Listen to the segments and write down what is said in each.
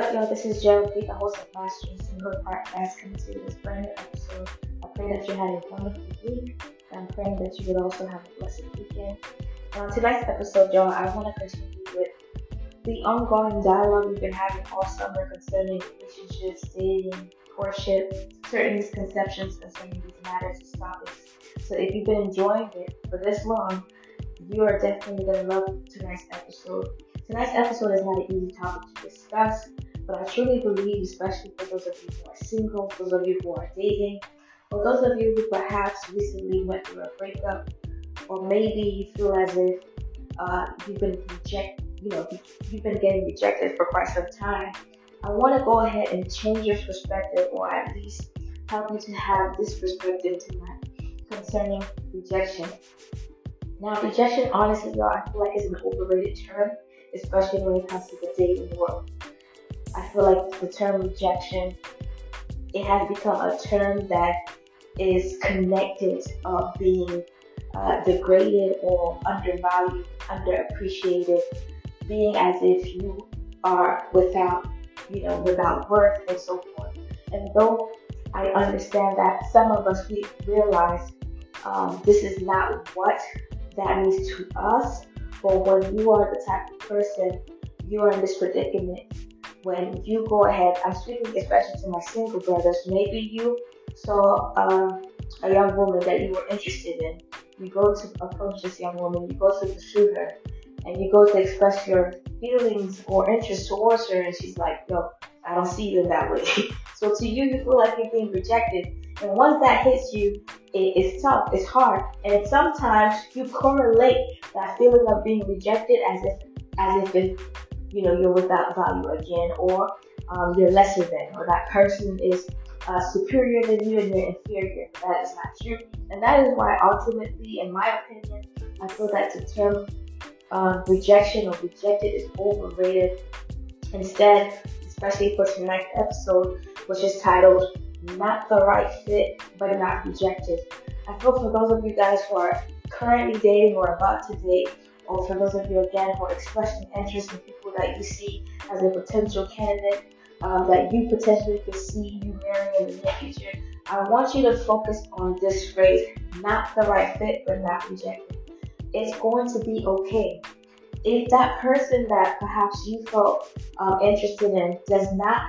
up, y'all? This is Joe, the host of Mastering Single Podcast, coming to this brand new episode. I pray that you had a wonderful week, and I'm praying that you would also have a blessed weekend. And on tonight's episode, y'all, I want to continue with the ongoing dialogue we've been having all summer concerning relationships, dating, courtship, certain misconceptions concerning these matters, these topics. So if you've been enjoying it for this long, you are definitely going to love tonight's episode. Tonight's episode is not an easy topic to discuss, but I truly believe, especially for those of you who are single, those of you who are dating, or those of you who perhaps recently went through a breakup, or maybe you feel as if uh, you've been rejected, you know, you've been getting rejected for quite some time. I want to go ahead and change your perspective, or at least help you to have this perspective tonight concerning rejection. Now, rejection, honestly, y'all, I feel like is an overrated term especially when it comes to the dating world. I feel like the term rejection, it has become a term that is connected of being uh, degraded or undervalued, underappreciated, being as if you are without, you know, without worth and so forth. And though I understand that some of us we realize um, this is not what that means to us, but when you are the type of person, you are in this predicament when you go ahead. I'm speaking especially to my single brothers. Maybe you saw um, a young woman that you were interested in. You go to approach this young woman, you go to pursue her, and you go to express your feelings or interest towards her, and she's like, "Yo, I don't see you in that way." so to you, you feel like you're being rejected, and once that hits you, it, it's tough, it's hard, and sometimes you correlate that feeling of being rejected as if as if it, you know you're without value again, or um, you're lesser than, or that person is uh, superior than you and you're inferior. That is not true, and that is why ultimately, in my opinion, I feel that the term uh, rejection or rejected is overrated. Instead, especially for tonight's episode, which is titled "Not the Right Fit but Not Rejected." I feel for those of you guys who are currently dating or about to date, or for those of you again who are expressing interest in people that you see as a potential candidate um, that you potentially could see you marrying in the near future, I want you to focus on this phrase not the right fit, but not rejected. It's going to be okay. If that person that perhaps you felt um, interested in does not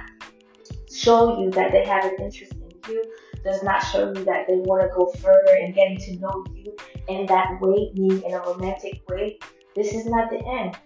show you that they have an interest in you, does not show you that they want to go further and getting to know you in that way, meaning in a romantic way, this is not the end.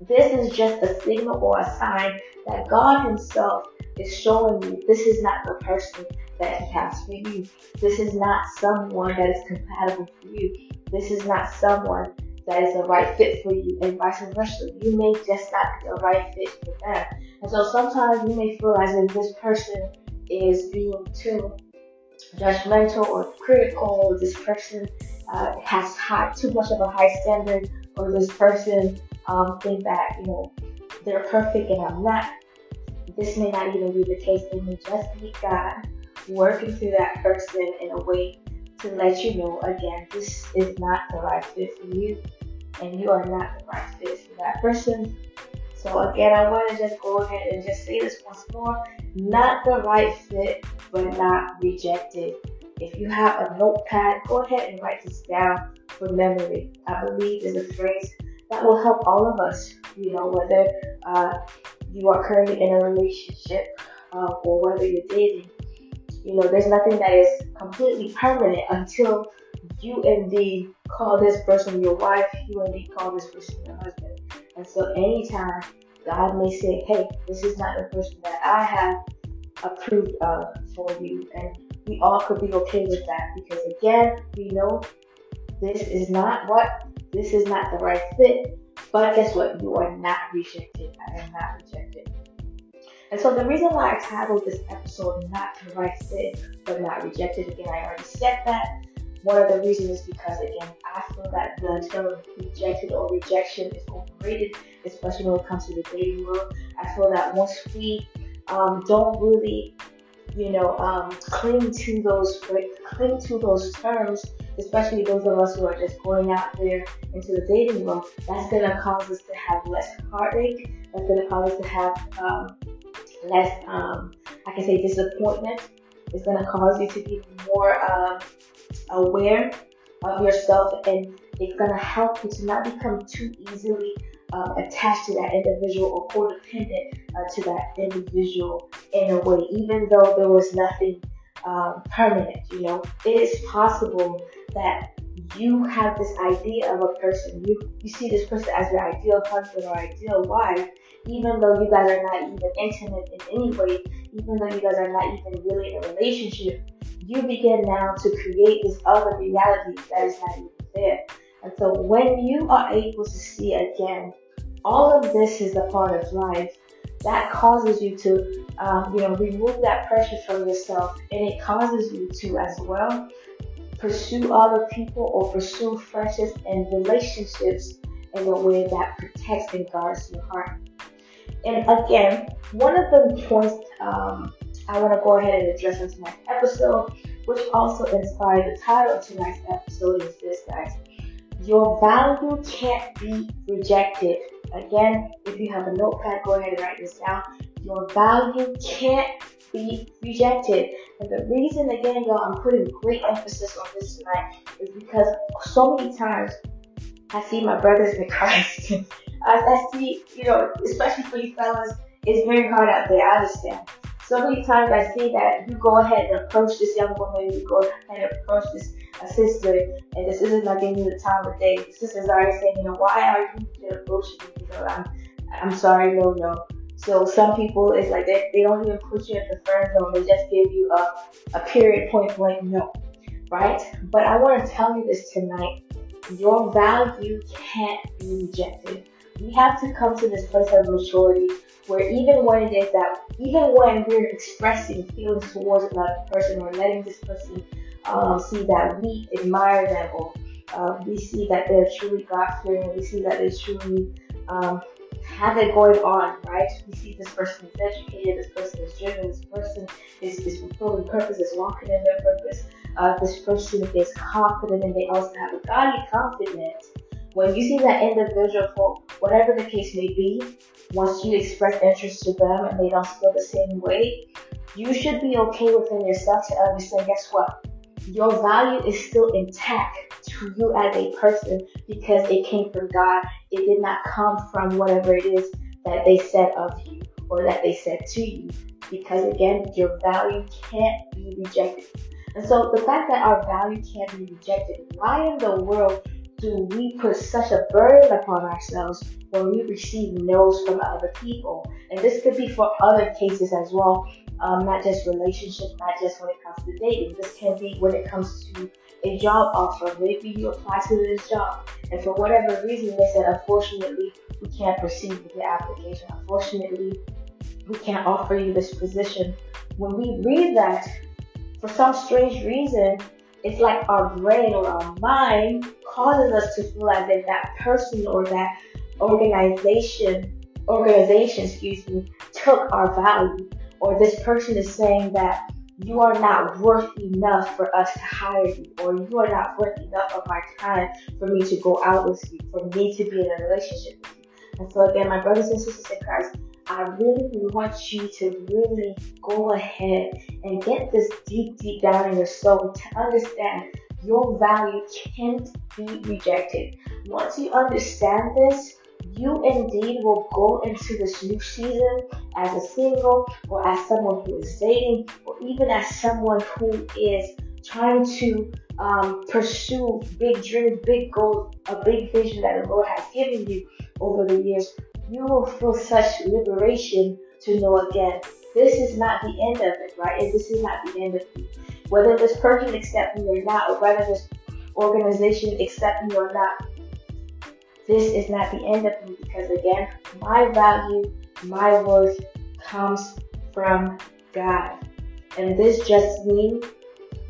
This is just a signal or a sign that God Himself is showing you this is not the person that He has for you. This is not someone that is compatible for you. This is not someone that is the right fit for you, and vice versa. You may just not be the right fit for them. And so sometimes you may feel as if this person is being too judgmental or critical, this person uh, has high, too much of a high standard, or this person um, think that you know they're perfect and I'm not. This may not even be the case. It may just be God working through that person in a way to let you know again this is not the right fit for you, and you are not the right fit for that person. So again, I want to just go ahead and just say this once more: not the right fit but not rejected. If you have a notepad, go ahead and write this down for memory. I believe is a phrase that will help all of us, you know, whether uh, you are currently in a relationship uh, or whether you're dating. You know, there's nothing that is completely permanent until you and indeed call this person your wife, you and indeed call this person your husband. And so anytime God may say, hey, this is not the person that I have approved of for you. And we all could be okay with that because again, we know this is not what, this is not the right fit. But guess what? You are not rejected. I am not rejected. And so the reason why I titled this episode Not the Right Fit, but Not Rejected, again, I already said that. One of the reasons is because, again, I feel that the term rejected or rejection is overrated, especially when it comes to the dating world. I feel that once we um, don't really, you know, um, cling to those cling to those terms, especially those of us who are just going out there into the dating world. That's gonna cause us to have less heartache. That's gonna cause us to have um, less, um, I can say, disappointment. It's going to cause you to be more um, aware of yourself and it's going to help you to not become too easily um, attached to that individual or codependent uh, to that individual in a way, even though there was nothing um, permanent. You know, it is possible that you have this idea of a person, you, you see this person as your ideal husband or ideal wife, even though you guys are not even intimate in any way, even though you guys are not even really in a relationship, you begin now to create this other reality that is not even there. And so when you are able to see again, all of this is a part of life, that causes you to, um, you know, remove that pressure from yourself, and it causes you to as well pursue other people or pursue friendships and relationships in a way that protects and guards your heart. And again, one of the points um, I want to go ahead and address in tonight's episode, which also inspired the title of tonight's episode, is this, guys. Your value can't be rejected. Again, if you have a notepad, go ahead and write this down. Your value can't be rejected. And the reason, again, y'all, I'm putting great emphasis on this tonight is because so many times I see my brothers in Christ. I, I see, you know, especially for you fellas, it's very hard out there. I understand. So many times I see that you go ahead and approach this young woman, you go ahead and approach this sister, and this isn't like giving you the time of day. The sister's already saying, you know, why are you approaching me? You know, I'm, I'm sorry, no, no. So some people, it's like they, they don't even put you in the friend zone. They just give you a, a period point blank no, right? But I want to tell you this tonight. Your value can't be rejected. We have to come to this place of maturity where even when it is that, even when we're expressing feelings towards another person or letting this person um, see that we admire them or uh, we see that they're truly God fearing, we see that they truly um, have it going on, right? We see this person is educated, this person is driven, this person is, is fulfilling purpose, is walking in their purpose. Uh, this person is confident and they also have a godly confidence. When you see that individual for whatever the case may be, once you express interest to them and they don't feel the same way, you should be okay within yourself to understand, guess what? Your value is still intact to you as a person because it came from God. It did not come from whatever it is that they said of you or that they said to you. Because again, your value can't be rejected. And so the fact that our value can't be rejected, why in the world do we put such a burden upon ourselves when we receive no's from other people? And this could be for other cases as well, um, not just relationships, not just when it comes to dating. This can be when it comes to a job offer. Maybe you apply to this job, and for whatever reason, they said, unfortunately, we can't proceed with the application. Unfortunately, we can't offer you this position. When we read that, for some strange reason, it's like our brain or our mind causes us to feel as if that person or that organization, organization, excuse me, took our value. Or this person is saying that you are not worth enough for us to hire you, or you are not worth enough of my time for me to go out with you, for me to be in a relationship with you. And so again, my brothers and sisters in Christ, I really want you to really go ahead and get this deep, deep down in your soul to understand your value can't be rejected. Once you understand this, you indeed will go into this new season as a single or as someone who is dating or even as someone who is trying to um, pursue big dreams, big goals, a big vision that the Lord has given you over the years. You will feel such liberation to know again, this is not the end of it, right? And this is not the end of you. Whether this person accepts me or not, or whether this organization accepts me or not, this is not the end of me because again, my value, my worth comes from God. And this just means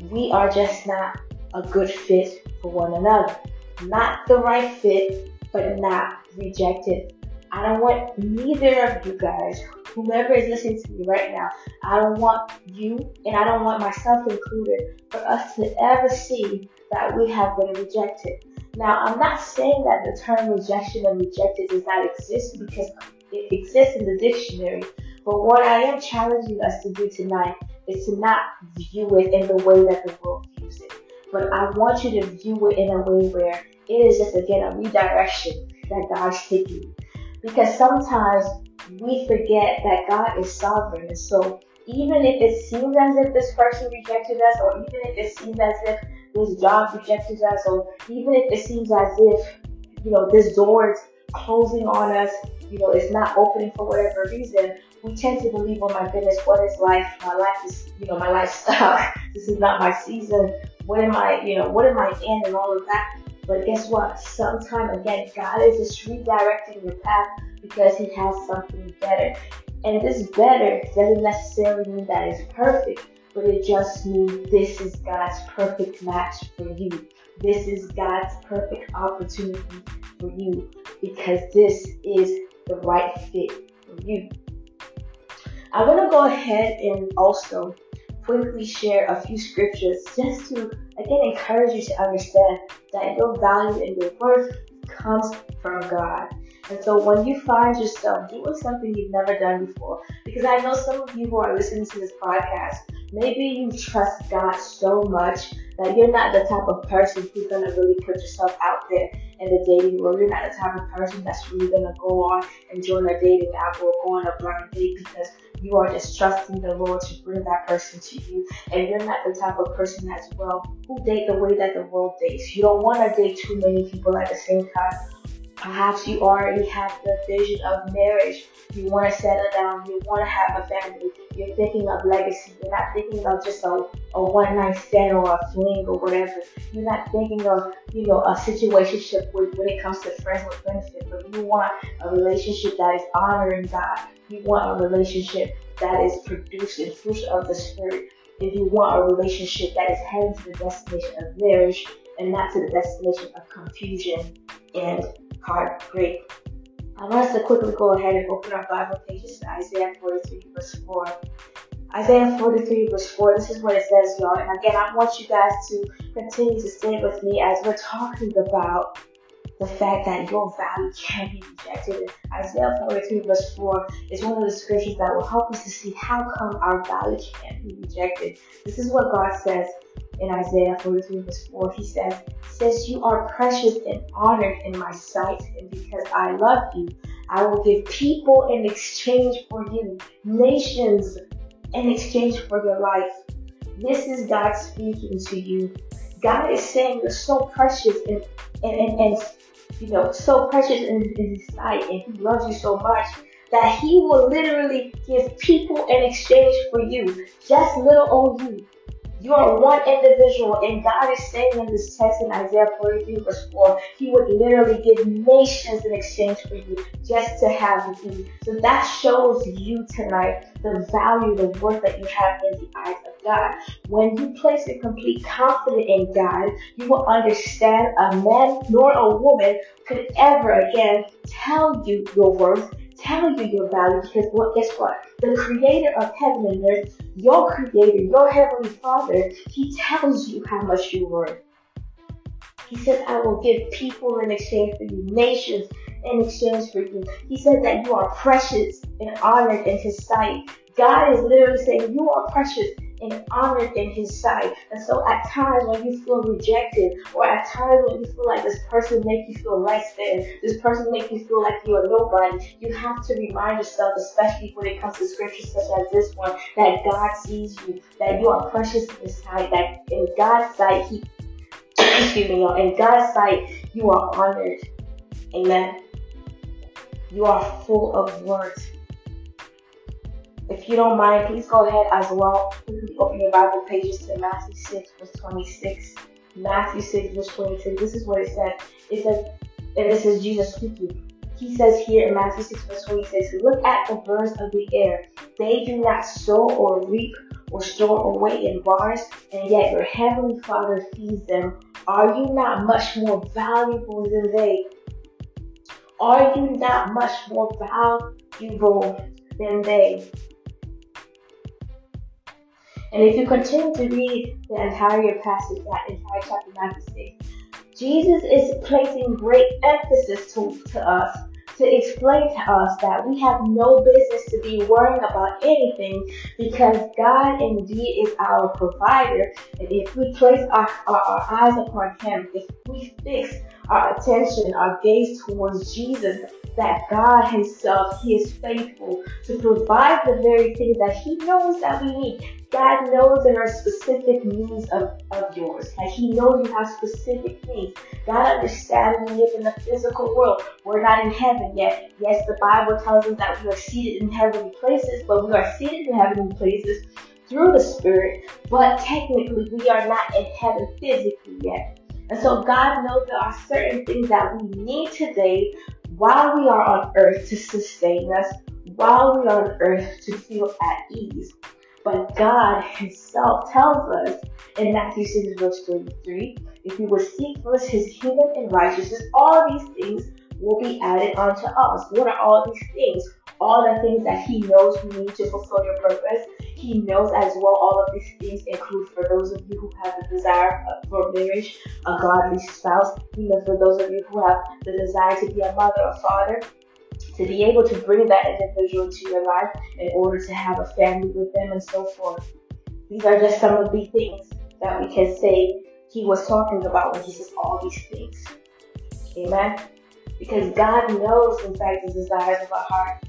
we are just not a good fit for one another. Not the right fit, but not rejected. I don't want neither of you guys, whomever is listening to me right now, I don't want you and I don't want myself included for us to ever see that we have been rejected. Now, I'm not saying that the term rejection and rejected does not exist because it exists in the dictionary. But what I am challenging us to do tonight is to not view it in the way that the world views it. But I want you to view it in a way where it is just again a redirection that God's taking. Because sometimes we forget that God is sovereign. And so even if it seems as if this person rejected us, or even if it seems as if this job rejected us, or even if it seems as if, you know, this door is closing on us, you know, it's not opening for whatever reason, we tend to believe, oh my goodness, what is life? My life is, you know, my lifestyle. this is not my season. What am I, you know, what am I in and all of that? But guess what? Sometimes again, God is just redirecting your path because He has something better. And this better doesn't necessarily mean that it's perfect, but it just means this is God's perfect match for you. This is God's perfect opportunity for you because this is the right fit for you. I want to go ahead and also quickly share a few scriptures just to again encourage you to understand that your value and your worth comes from God. And so when you find yourself doing something you've never done before, because I know some of you who are listening to this podcast, maybe you trust God so much that you're not the type of person who's gonna really put yourself out there in the dating world. You're not the type of person that's really gonna go on and join a dating app or go on a blind date because you are just trusting the Lord to bring that person to you. And you're not the type of person as well who date the way that the world dates. You don't want to date too many people at the same time. Perhaps you already have the vision of marriage. You want to settle down. You want to have a family. You're thinking of legacy. You're not thinking of just a, a one night stand or a fling or whatever. You're not thinking of, you know, a situationship with, when it comes to friends with benefit. But you want a relationship that is honoring God. You want a relationship that is produced producing fruit of the Spirit. If you want a relationship that is heading to the destination of marriage and not to the destination of confusion and heartbreak. I want us um, to quickly go ahead and open our Bible pages to Isaiah 43, verse 4. Isaiah 43, verse 4, this is what it says, y'all. And again, I want you guys to continue to stay with me as we're talking about the fact that your value can be rejected. Isaiah 43 verse 4 is one of the scriptures that will help us to see how come our value can be rejected. This is what God says in Isaiah 43 verse 4. He says, Since you are precious and honored in my sight, and because I love you, I will give people in exchange for you, nations in exchange for your life. This is God speaking to you. God is saying you're so precious and, and, and, and you know, so precious in, in his sight and he loves you so much that he will literally give people in exchange for you. Just little old you. You are one individual, and God is saying in this text in Isaiah 43, verse 4, He would literally give nations in exchange for you just to have you. So that shows you tonight the value, the worth that you have in the eyes of God. When you place a complete confidence in God, you will understand a man nor a woman could ever again tell you your worth tell you your value because what guess what? The creator of heaven and earth, your creator, your heavenly father, he tells you how much you're worth. He says, I will give people in exchange for you, nations in exchange for you. He said that you are precious and honored in his sight. God is literally saying you are precious and honored in his sight. And so at times when you feel rejected, or at times when you feel like this person make you feel less than, this person make you feel like you're nobody, you have to remind yourself, especially when it comes to scriptures such as this one, that God sees you, that you are precious in his sight, that in God's sight, he excuse me, y'all, in God's sight, you are honored. Amen. You are full of worth. If you don't mind, please go ahead as well. Quickly open your Bible pages to Matthew 6, verse 26. Matthew 6, verse 26. This is what it says. It says, and this is Jesus speaking. He says here in Matthew 6, verse 26, Look at the birds of the air. They do not sow or reap or store away in barns, and yet your heavenly Father feeds them. Are you not much more valuable than they? Are you not much more valuable than they? And if you continue to read the entire passage, that entire chapter 96, Jesus is placing great emphasis to, to us to explain to us that we have no business to be worrying about anything because God indeed is our provider. And if we place our, our, our eyes upon Him, if we fix our attention, our gaze towards Jesus, that God Himself, He is faithful to provide the very things that He knows that we need. God knows there are specific needs of, of yours. Like He knows you have specific needs. God understands we live in the physical world. We're not in heaven yet. Yes, the Bible tells us that we are seated in heavenly places, but we are seated in heavenly places through the Spirit. But technically, we are not in heaven physically yet. And so God knows there are certain things that we need today while we are on earth to sustain us, while we are on earth to feel at ease. But God Himself tells us in Matthew 6, verse 33, if we will seek first His kingdom and righteousness, all these things will be added unto us. What are all these things? All the things that He knows we need to fulfill your purpose. He knows as well all of these things include for those of you who have the desire for marriage, a godly spouse. Know, for those of you who have the desire to be a mother or father, to be able to bring that individual to your life in order to have a family with them and so forth. These are just some of the things that we can say he was talking about when he says all these things. Amen. Because God knows, in fact, the desires of our heart.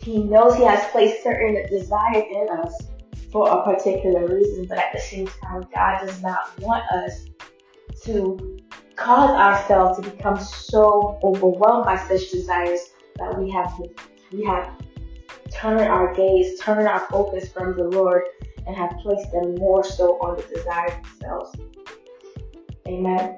He knows He has placed certain desires in us for a particular reason, but at the same time, God does not want us to cause ourselves to become so overwhelmed by such desires that we have we have turned our gaze, turned our focus from the Lord, and have placed them more so on the desires themselves. Amen.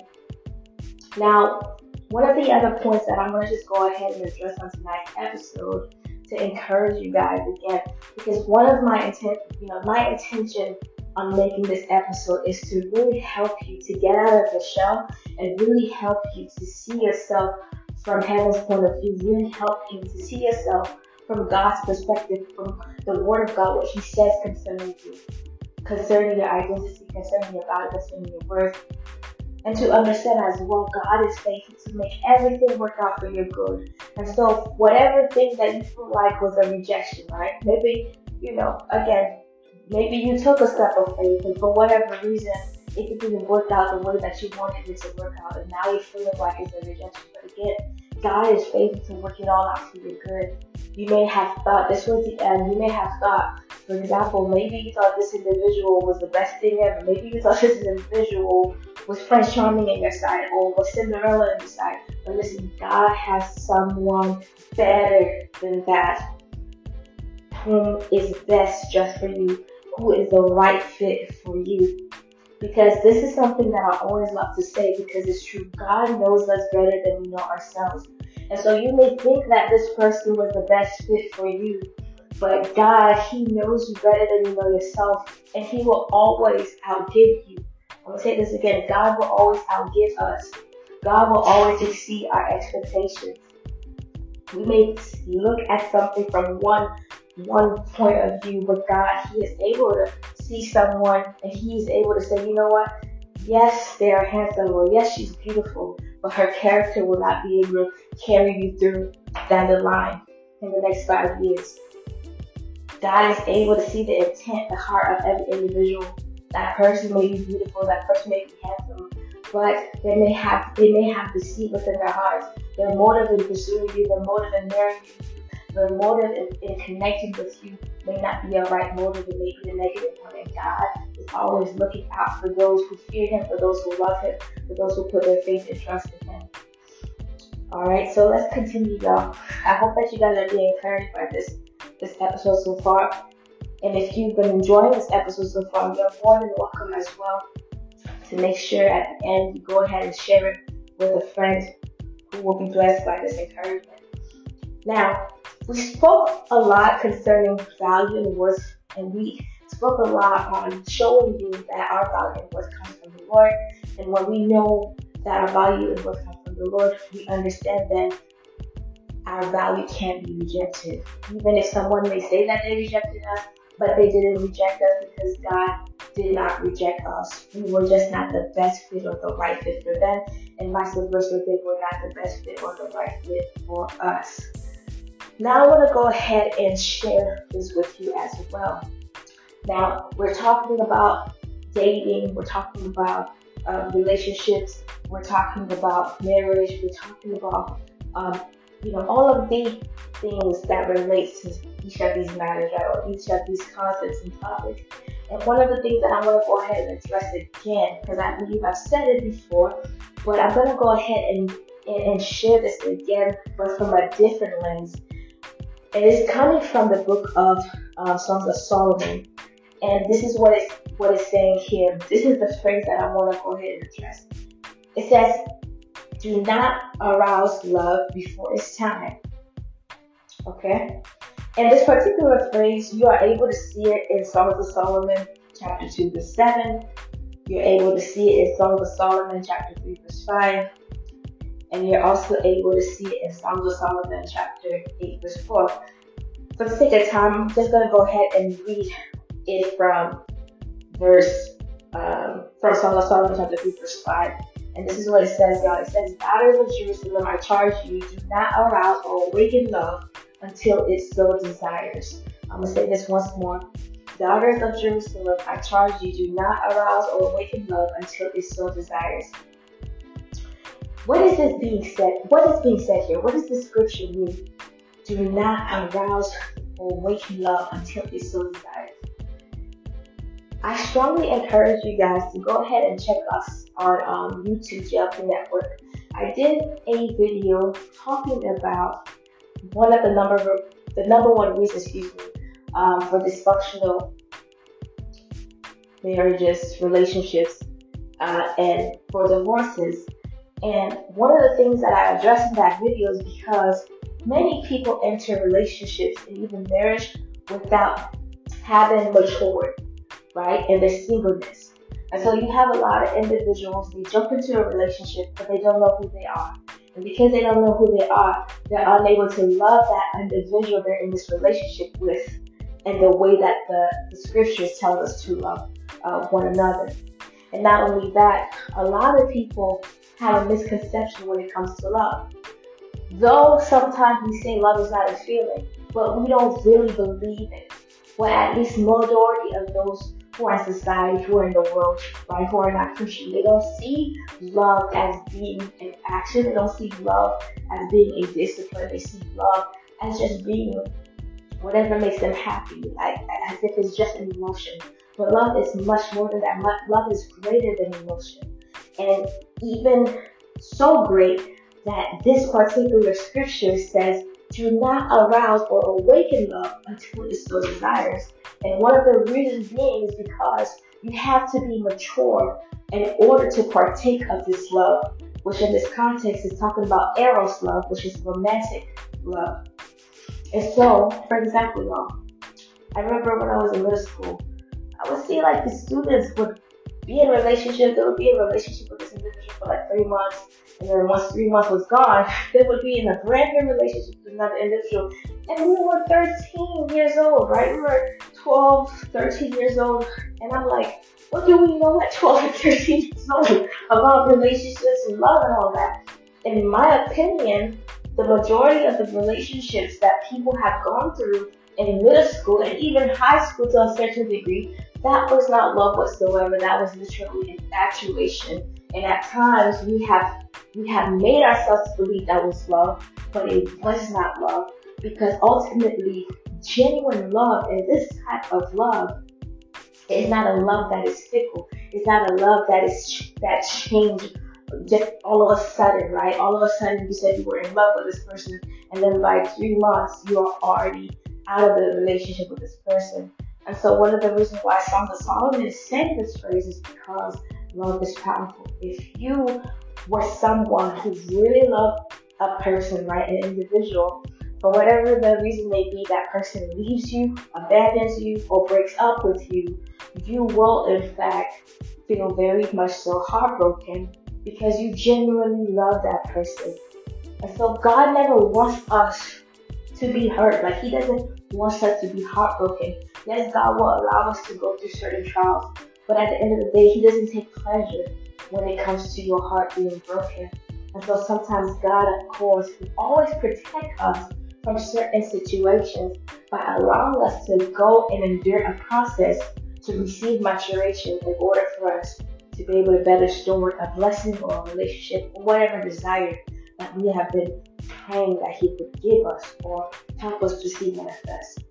Now, one of the other points that I'm going to just go ahead and address on tonight's episode to encourage you guys again, because one of my intent, you know, my intention on making this episode is to really help you to get out of the shell and really help you to see yourself from heaven's point of view, really help you to see yourself from God's perspective, from the Word of God, what He says concerning you, concerning your identity, concerning your God, concerning your worth, and to understand as well God is faithful to make everything work out for your good. And so, whatever thing that you feel like was a rejection, right? Maybe, you know, again, maybe you took a step of faith, and for whatever reason, it didn't work out the way that you wanted it to work out, and now you feel like it's a rejection. But again, God is faithful to work it all out for your good. You may have thought this was the end. You may have thought, for example, maybe you thought this individual was the best thing ever. Maybe you thought this individual was Prince Charming in your side or was Cinderella in your side. But listen, God has someone better than that whom is best just for you, who is the right fit for you. Because this is something that I always love to say because it's true. God knows us better than we know ourselves. And so you may think that this person was the best fit for you, but God, He knows you better than you know yourself, and He will always outgive you. I'm gonna say this again God will always outgive us, God will always exceed our expectations. We may look at something from one one point of view, but God, He is able to see someone and He's able to say, you know what? Yes, they are handsome, or yes, she's beautiful, but her character will not be able to carry you through down the line in the next five years. God is able to see the intent, the heart of every individual. That person may be beautiful, that person may be handsome, but they may have they may have deceit within their hearts. Their motive in pursuing you, their motive in marrying you, the motive in, in, connecting with you may not be a right motive, it may be a negative one. And God is always looking out for those who fear Him, for those who love Him, for those who put their faith and trust in Him. Alright, so let's continue, y'all. I hope that you guys are being encouraged by this this episode so far. And if you've been enjoying this episode so far, you're more than welcome as well to make sure at the end you go ahead and share it with a friend who will be blessed by this encouragement. Now, we spoke a lot concerning value and worth, and we spoke a lot on showing you that our value and worth comes from the Lord. And when we know that our value and worth comes from the Lord, we understand that our value can't be rejected. Even if someone may say that they rejected us, but they didn't reject us because God did not reject us. We were just not the best fit or the right fit for them. and vice versa, they were not the best fit or the right fit for us. Now I want to go ahead and share this with you as well. Now we're talking about dating, we're talking about uh, relationships, we're talking about marriage, we're talking about um, you know all of the things that relate to each of these matters, right, or each of these concepts and topics. And one of the things that I want to go ahead and address again, because I believe I've said it before, but I'm going to go ahead and, and, and share this again, but from a different lens. It is coming from the book of uh, Songs of Solomon. And this is what it's, what it's saying here. This is the phrase that I want to go ahead and address. It says, Do not arouse love before it's time. Okay? And this particular phrase, you are able to see it in Songs of Solomon, chapter 2, verse 7. You're able to see it in Songs of Solomon, chapter 3, verse 5. And you're also able to see it in Songs of Solomon, chapter 8, verse 4. For the sake of time, I'm just going to go ahead and read it from verse, um, from Songs of Solomon, chapter 3, verse 5. And this is what it says, y'all. It says, Daughters of Jerusalem, I charge you, do not arouse or awaken love until it so desires. I'm going to say this once more. Daughters of Jerusalem, I charge you, do not arouse or awaken love until it so desires. What is this being said? What is being said here? What does the scripture mean? Do not arouse or awaken love until it so desires. I strongly encourage you guys to go ahead and check us on um, YouTube JLP Network. I did a video talking about one of the number the number one reasons, excuse me, um, for dysfunctional marriages, relationships, uh, and for divorces. And one of the things that I address in that video is because many people enter relationships and even marriage without having matured, right, in their singleness. And so you have a lot of individuals, they jump into a relationship, but they don't know who they are. And because they don't know who they are, they're unable to love that individual they're in this relationship with and the way that the, the scriptures tell us to love uh, one another. And not only that, a lot of people have a misconception when it comes to love. Though sometimes we say love is not a feeling, but we don't really believe it. Well, at least majority of those who are in society, who are in the world, right, who are not Christian. They don't see love as being an action. They don't see love as being a discipline. They see love as just being whatever makes them happy, like as if it's just an emotion. But love is much more than that. Love is greater than emotion. And even so great that this particular scripture says, do not arouse or awaken love until it so desires. And one of the reasons being is because you have to be mature in order to partake of this love, which in this context is talking about eros love, which is romantic love. And so, for example, y'all, I remember when I was in middle school, I would see like the students would be in a relationship, they would be in relationship with this individual for like three months, and then once three months was gone, they would be in a brand new relationship with another individual. And we were 13 years old, right? We were 12, 13 years old. And I'm like, what do we know at 12 and 13 years old about relationships and love and all that? In my opinion, the majority of the relationships that people have gone through in middle school and even high school to a certain degree, that was not love whatsoever. That was literally infatuation. And at times we have we have made ourselves believe that was love, but it was not love because ultimately genuine love and this type of love is not a love that is fickle. It's not a love that is that changed just all of a sudden, right? All of a sudden you said you were in love with this person and then by three months you are already out of the relationship with this person. And so one of the reasons why Songs of Solomon is saying this phrase is because love is powerful. If you were someone who really loved a person, right, an individual, for whatever the reason may be, that person leaves you, abandons you, or breaks up with you, you will in fact feel very much so heartbroken because you genuinely love that person. And so God never wants us to be hurt. Like He doesn't want us to be heartbroken. Yes, God will allow us to go through certain trials, but at the end of the day, He doesn't take pleasure when it comes to your heart being broken. And so sometimes God, of course, will always protect us from certain situations by allowing us to go and endure a process to receive maturation in order for us to be able to better store a blessing or a relationship or whatever desire that we have been praying that He would give us or help us to see manifest.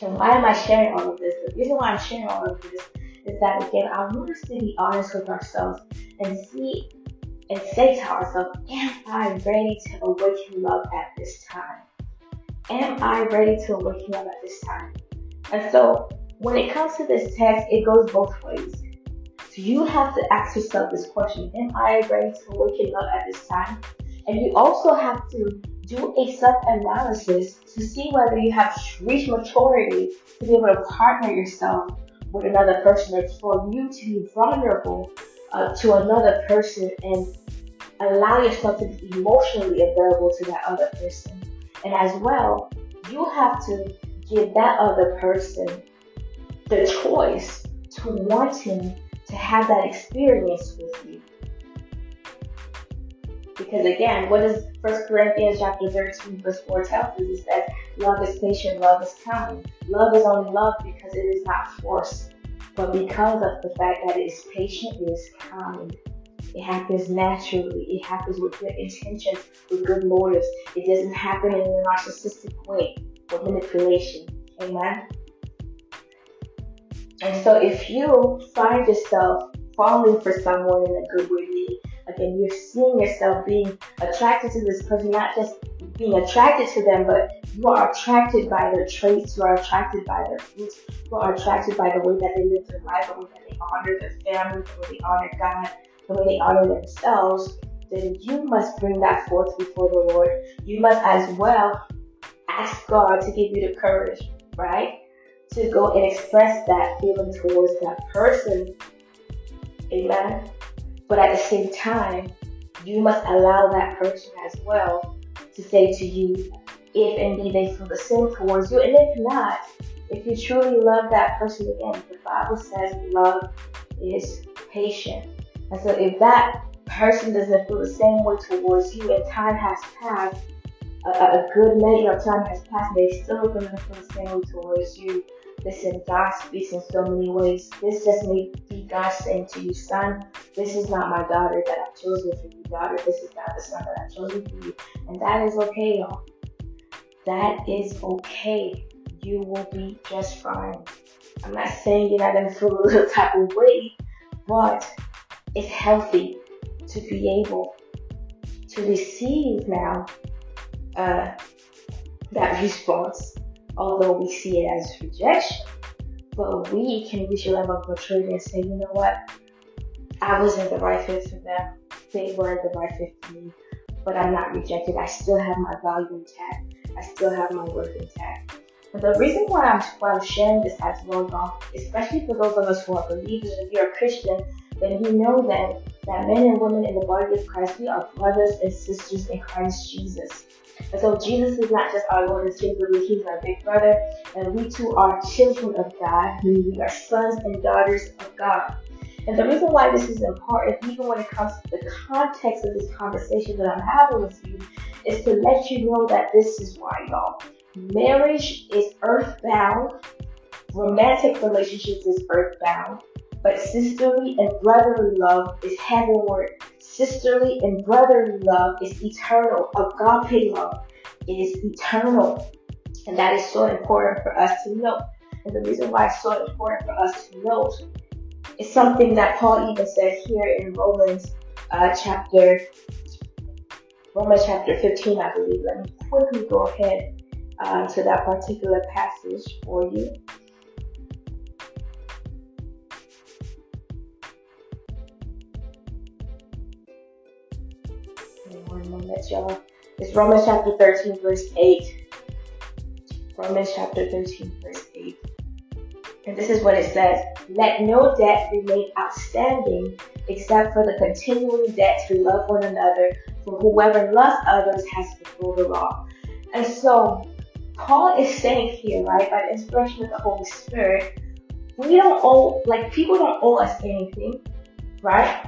And why am I sharing all of this? The reason why I'm sharing all of this is that again, I want us to be honest with ourselves and see and say to ourselves, Am I ready to awaken love at this time? Am I ready to awaken love at this time? And so when it comes to this text, it goes both ways. So you have to ask yourself this question Am I ready to awaken love at this time? And you also have to do a self analysis to see whether you have reached maturity to be able to partner yourself with another person or for you to be vulnerable uh, to another person and allow yourself to be emotionally available to that other person. And as well, you have to give that other person the choice to wanting to have that experience with you. Because again, what does 1 Corinthians chapter 13 verse 4 tell us? It says, love is patient, love is kind. Love is only love because it is not forced, but because of the fact that it is patient, it is kind. It happens naturally. It happens with good intentions, with good motives. It doesn't happen in a narcissistic way or manipulation. Amen. And so if you find yourself falling for someone in a good way, again, you're seeing yourself being attracted to this person, not just being attracted to them, but you are attracted by their traits, you are attracted by their fruits, you are attracted by the way that they live their life, the way that they honor their family, the way they honor God, the way they honor themselves, then you must bring that forth before the Lord. You must as well ask God to give you the courage, right? To go and express that feeling towards that person. Amen. But at the same time, you must allow that person as well to say to you if indeed they feel the same towards you. And if not, if you truly love that person again, the Bible says love is patient. And so if that person doesn't feel the same way towards you and time has passed, a, a good many of time has passed, they still to feel the same way towards you. Listen, God speaks in so many ways. This just may be God saying to you, son, this is not my daughter that I've chosen for you, daughter. This is not the son that I've chosen for you. And that is okay, y'all. That is okay. You will be just fine. I'm not saying you're not to feel a little type of way, but it's healthy to be able to receive now uh, that response, although we see it as rejection. But we can reach a level of maturity and say, you know what? I wasn't the right fit for them. They weren't the right fit for me. But I'm not rejected. I still have my value intact. I still have my worth intact. But the reason why I'm, why I'm sharing this as well, y'all, especially for those of us who are believers, if you're a Christian, then you know that, that men and women in the body of Christ, we are brothers and sisters in Christ Jesus. And so Jesus is not just our Lord and Savior, but He's our big brother, and we too are children of God, we are sons and daughters of God. And the reason why this is important, even when it comes to the context of this conversation that I'm having with you, is to let you know that this is why, y'all. Marriage is earthbound, romantic relationships is earthbound, but sisterly and brotherly love is heavenward. Sisterly and brotherly love is eternal. Agape love is eternal. And that is so important for us to know. And the reason why it's so important for us to know is something that Paul even said here in Romans uh, chapter Romans chapter 15, I believe. Let me quickly go ahead uh, to that particular passage for you. Moment, y'all. It's Romans chapter 13, verse 8. Romans chapter 13, verse 8. And this is what it says Let no debt remain outstanding except for the continuing debt to love one another, for whoever loves others has fulfilled the law. And so, Paul is saying here, right, by the inspiration of the Holy Spirit, we don't owe, like, people don't owe us anything, right?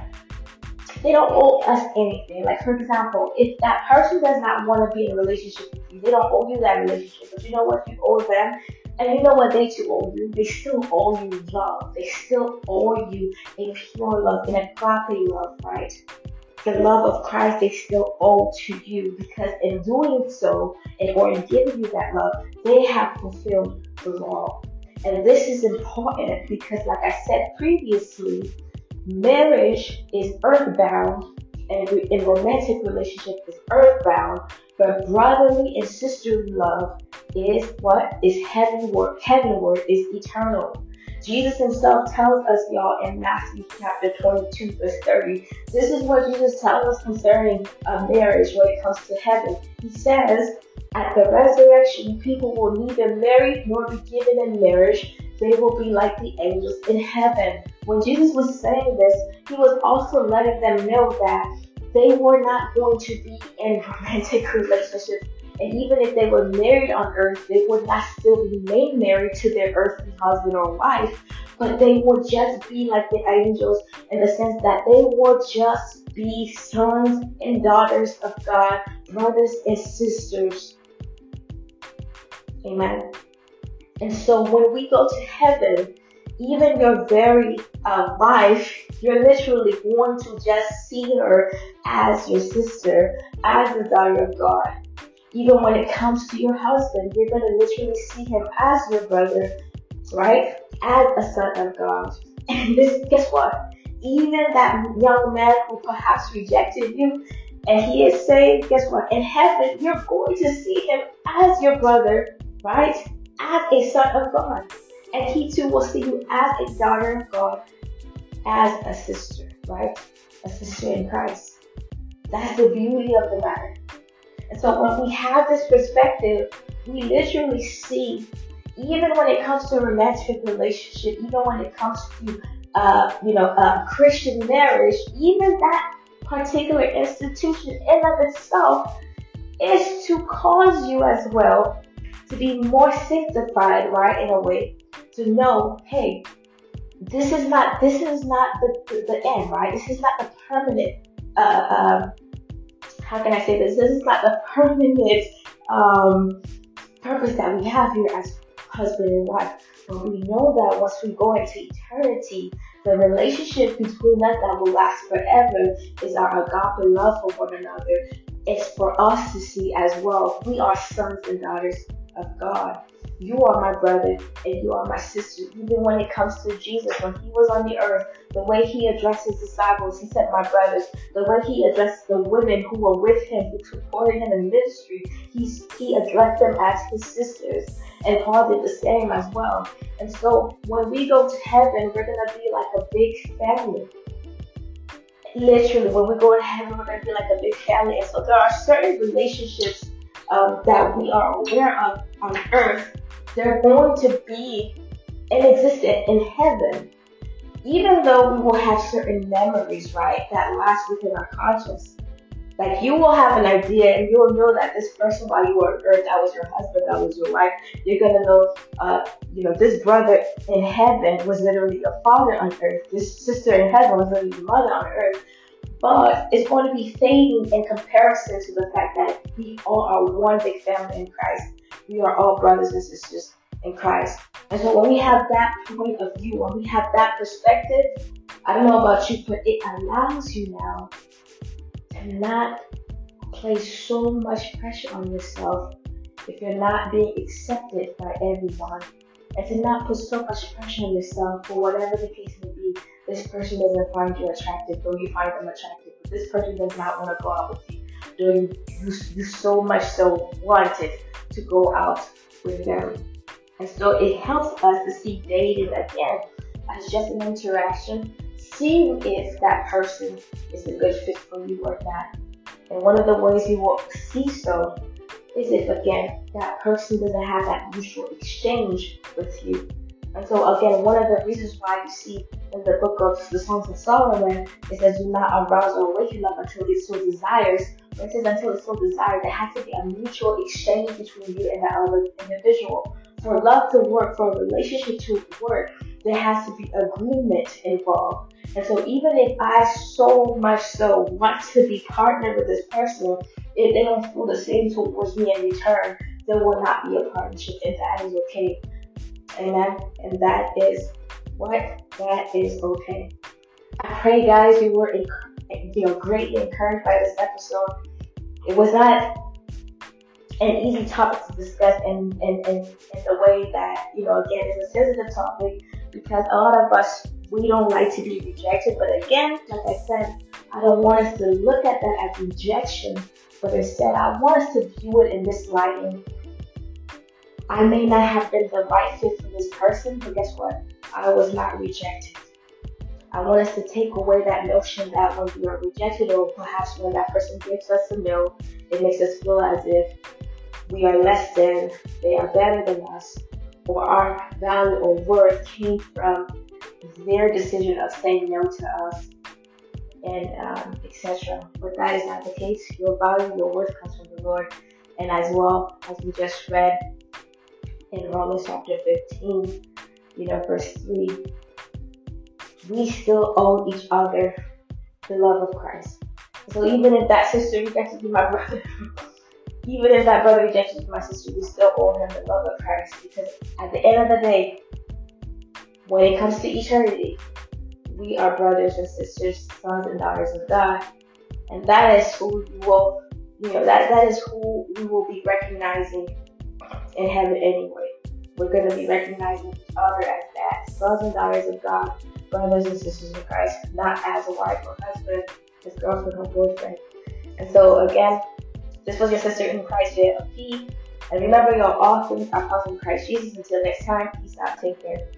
They don't owe us anything. Like for example, if that person does not want to be in a relationship with you, they don't owe you that relationship. But you know what? You owe them. And you know what they too owe you? They still owe you love. They still owe you a pure love, an agape love, right? The love of Christ they still owe to you because in doing so, and or in giving you that love, they have fulfilled the law. And this is important because, like I said previously, marriage is earthbound and in romantic relationship is earthbound, but brotherly and sisterly love is what is heavenward, heavenward is eternal. Jesus himself tells us, y'all, in Matthew chapter 22, verse 30. This is what Jesus tells us concerning uh, marriage when it comes to heaven. He says, At the resurrection, people will neither marry nor be given in marriage. They will be like the angels in heaven. When Jesus was saying this, he was also letting them know that they were not going to be in romantic relationships and even if they were married on earth, they would not still remain married to their earthly husband or wife, but they would just be like the angels in the sense that they would just be sons and daughters of God, brothers and sisters. Amen. And so when we go to heaven, even your very uh, life, you're literally going to just see her as your sister, as the daughter of God. Even when it comes to your husband, you're going to literally see him as your brother, right? As a son of God. And this, guess what? Even that young man who perhaps rejected you and he is saved, guess what? In heaven, you're going to see him as your brother, right? As a son of God. And he too will see you as a daughter of God, as a sister, right? A sister in Christ. That's the beauty of the matter. And so when we have this perspective, we literally see, even when it comes to a romantic relationship, even when it comes to, uh, you know, a Christian marriage, even that particular institution in of itself is to cause you as well to be more sanctified, right, in a way, to know, hey, this is not this is not the, the, the end, right? This is not the permanent uh, uh, how can I say this? This is not the permanent um, purpose that we have here as husband and wife. But we know that once we go into eternity, the relationship between us that will last forever is our agape love for one another. It's for us to see as well. We are sons and daughters of God. You are my brother and you are my sister. Even when it comes to Jesus, when he was on the earth, the way he addressed his disciples, he said, My brothers, the way he addressed the women who were with him, who supported him in ministry, he, he addressed them as his sisters. And Paul did the same as well. And so when we go to heaven, we're going to be like a big family literally when we go to heaven we're going to be like a big family and so there are certain relationships um, that we are aware of on earth they're going to be inexistent in heaven. Even though we will have certain memories, right, that last within our conscience. Like you will have an idea and you'll know that this person while you were on earth, that was your husband, that was your wife. You're gonna know, uh, you know, this brother in heaven was literally a father on earth. This sister in heaven was literally the mother on earth. But it's going to be fading in comparison to the fact that we all are one big family in Christ we are all brothers and sisters in Christ. And so when we have that point of view, when we have that perspective, I don't know about you, but it allows you now to not place so much pressure on yourself if you're not being accepted by everyone. And to not put so much pressure on yourself for whatever the case may be. This person doesn't find you attractive, though you find them attractive. This person does not want to go out with you, though you, you, you so much so wanted to go out with them. And so it helps us to see dating again as just an interaction, seeing if that person is a good fit for you or not. And one of the ways you will see so is if again that person doesn't have that mutual exchange with you. And so again, one of the reasons why you see in the book of the Songs of Solomon, it says, "Do not arouse or awaken love until it so desires." But it says, "Until it so desires." There has to be a mutual exchange between you and that other individual. For love to work, for a relationship to work, there has to be agreement involved. And so even if I so much so want to be partnered with this person, if they don't feel the same towards me in return, there will not be a partnership, and that is okay. Amen. And that is what that is okay. I pray, guys, you were you know greatly encouraged by this episode. It was not an easy topic to discuss in, in, in, in the way that, you know, again, it's a sensitive topic because a lot of us, we don't like to be rejected. But again, like I said, I don't want us to look at that as rejection, but instead, I want us to view it in this lighting. I may not have been the right fit for this person, but guess what? I was not rejected. I want us to take away that notion that when we are rejected, or perhaps when that person gives us a no, it makes us feel as if we are less than, they are better than us, or our value or worth came from their decision of saying no to us, and um, etc. But that is not the case. Your value, your worth comes from the Lord, and as well as we just read in Romans chapter 15, you know, verse 3, we still owe each other the love of Christ. So even if that sister rejected my brother, even if that brother rejected my sister, we still owe him the love of Christ because at the end of the day, when it comes to eternity, we are brothers and sisters, sons and daughters of God. And that is who we will, you know, that, that is who we will be recognizing in heaven anyway. We're going to be recognizing each other as that, sons and daughters of God, brothers and sisters in Christ, not as a wife or husband, as girlfriend or boyfriend. And so again, this was your sister in Christ, JLP. And remember, your all things are possible in Christ Jesus. Until next time, peace out. Take care.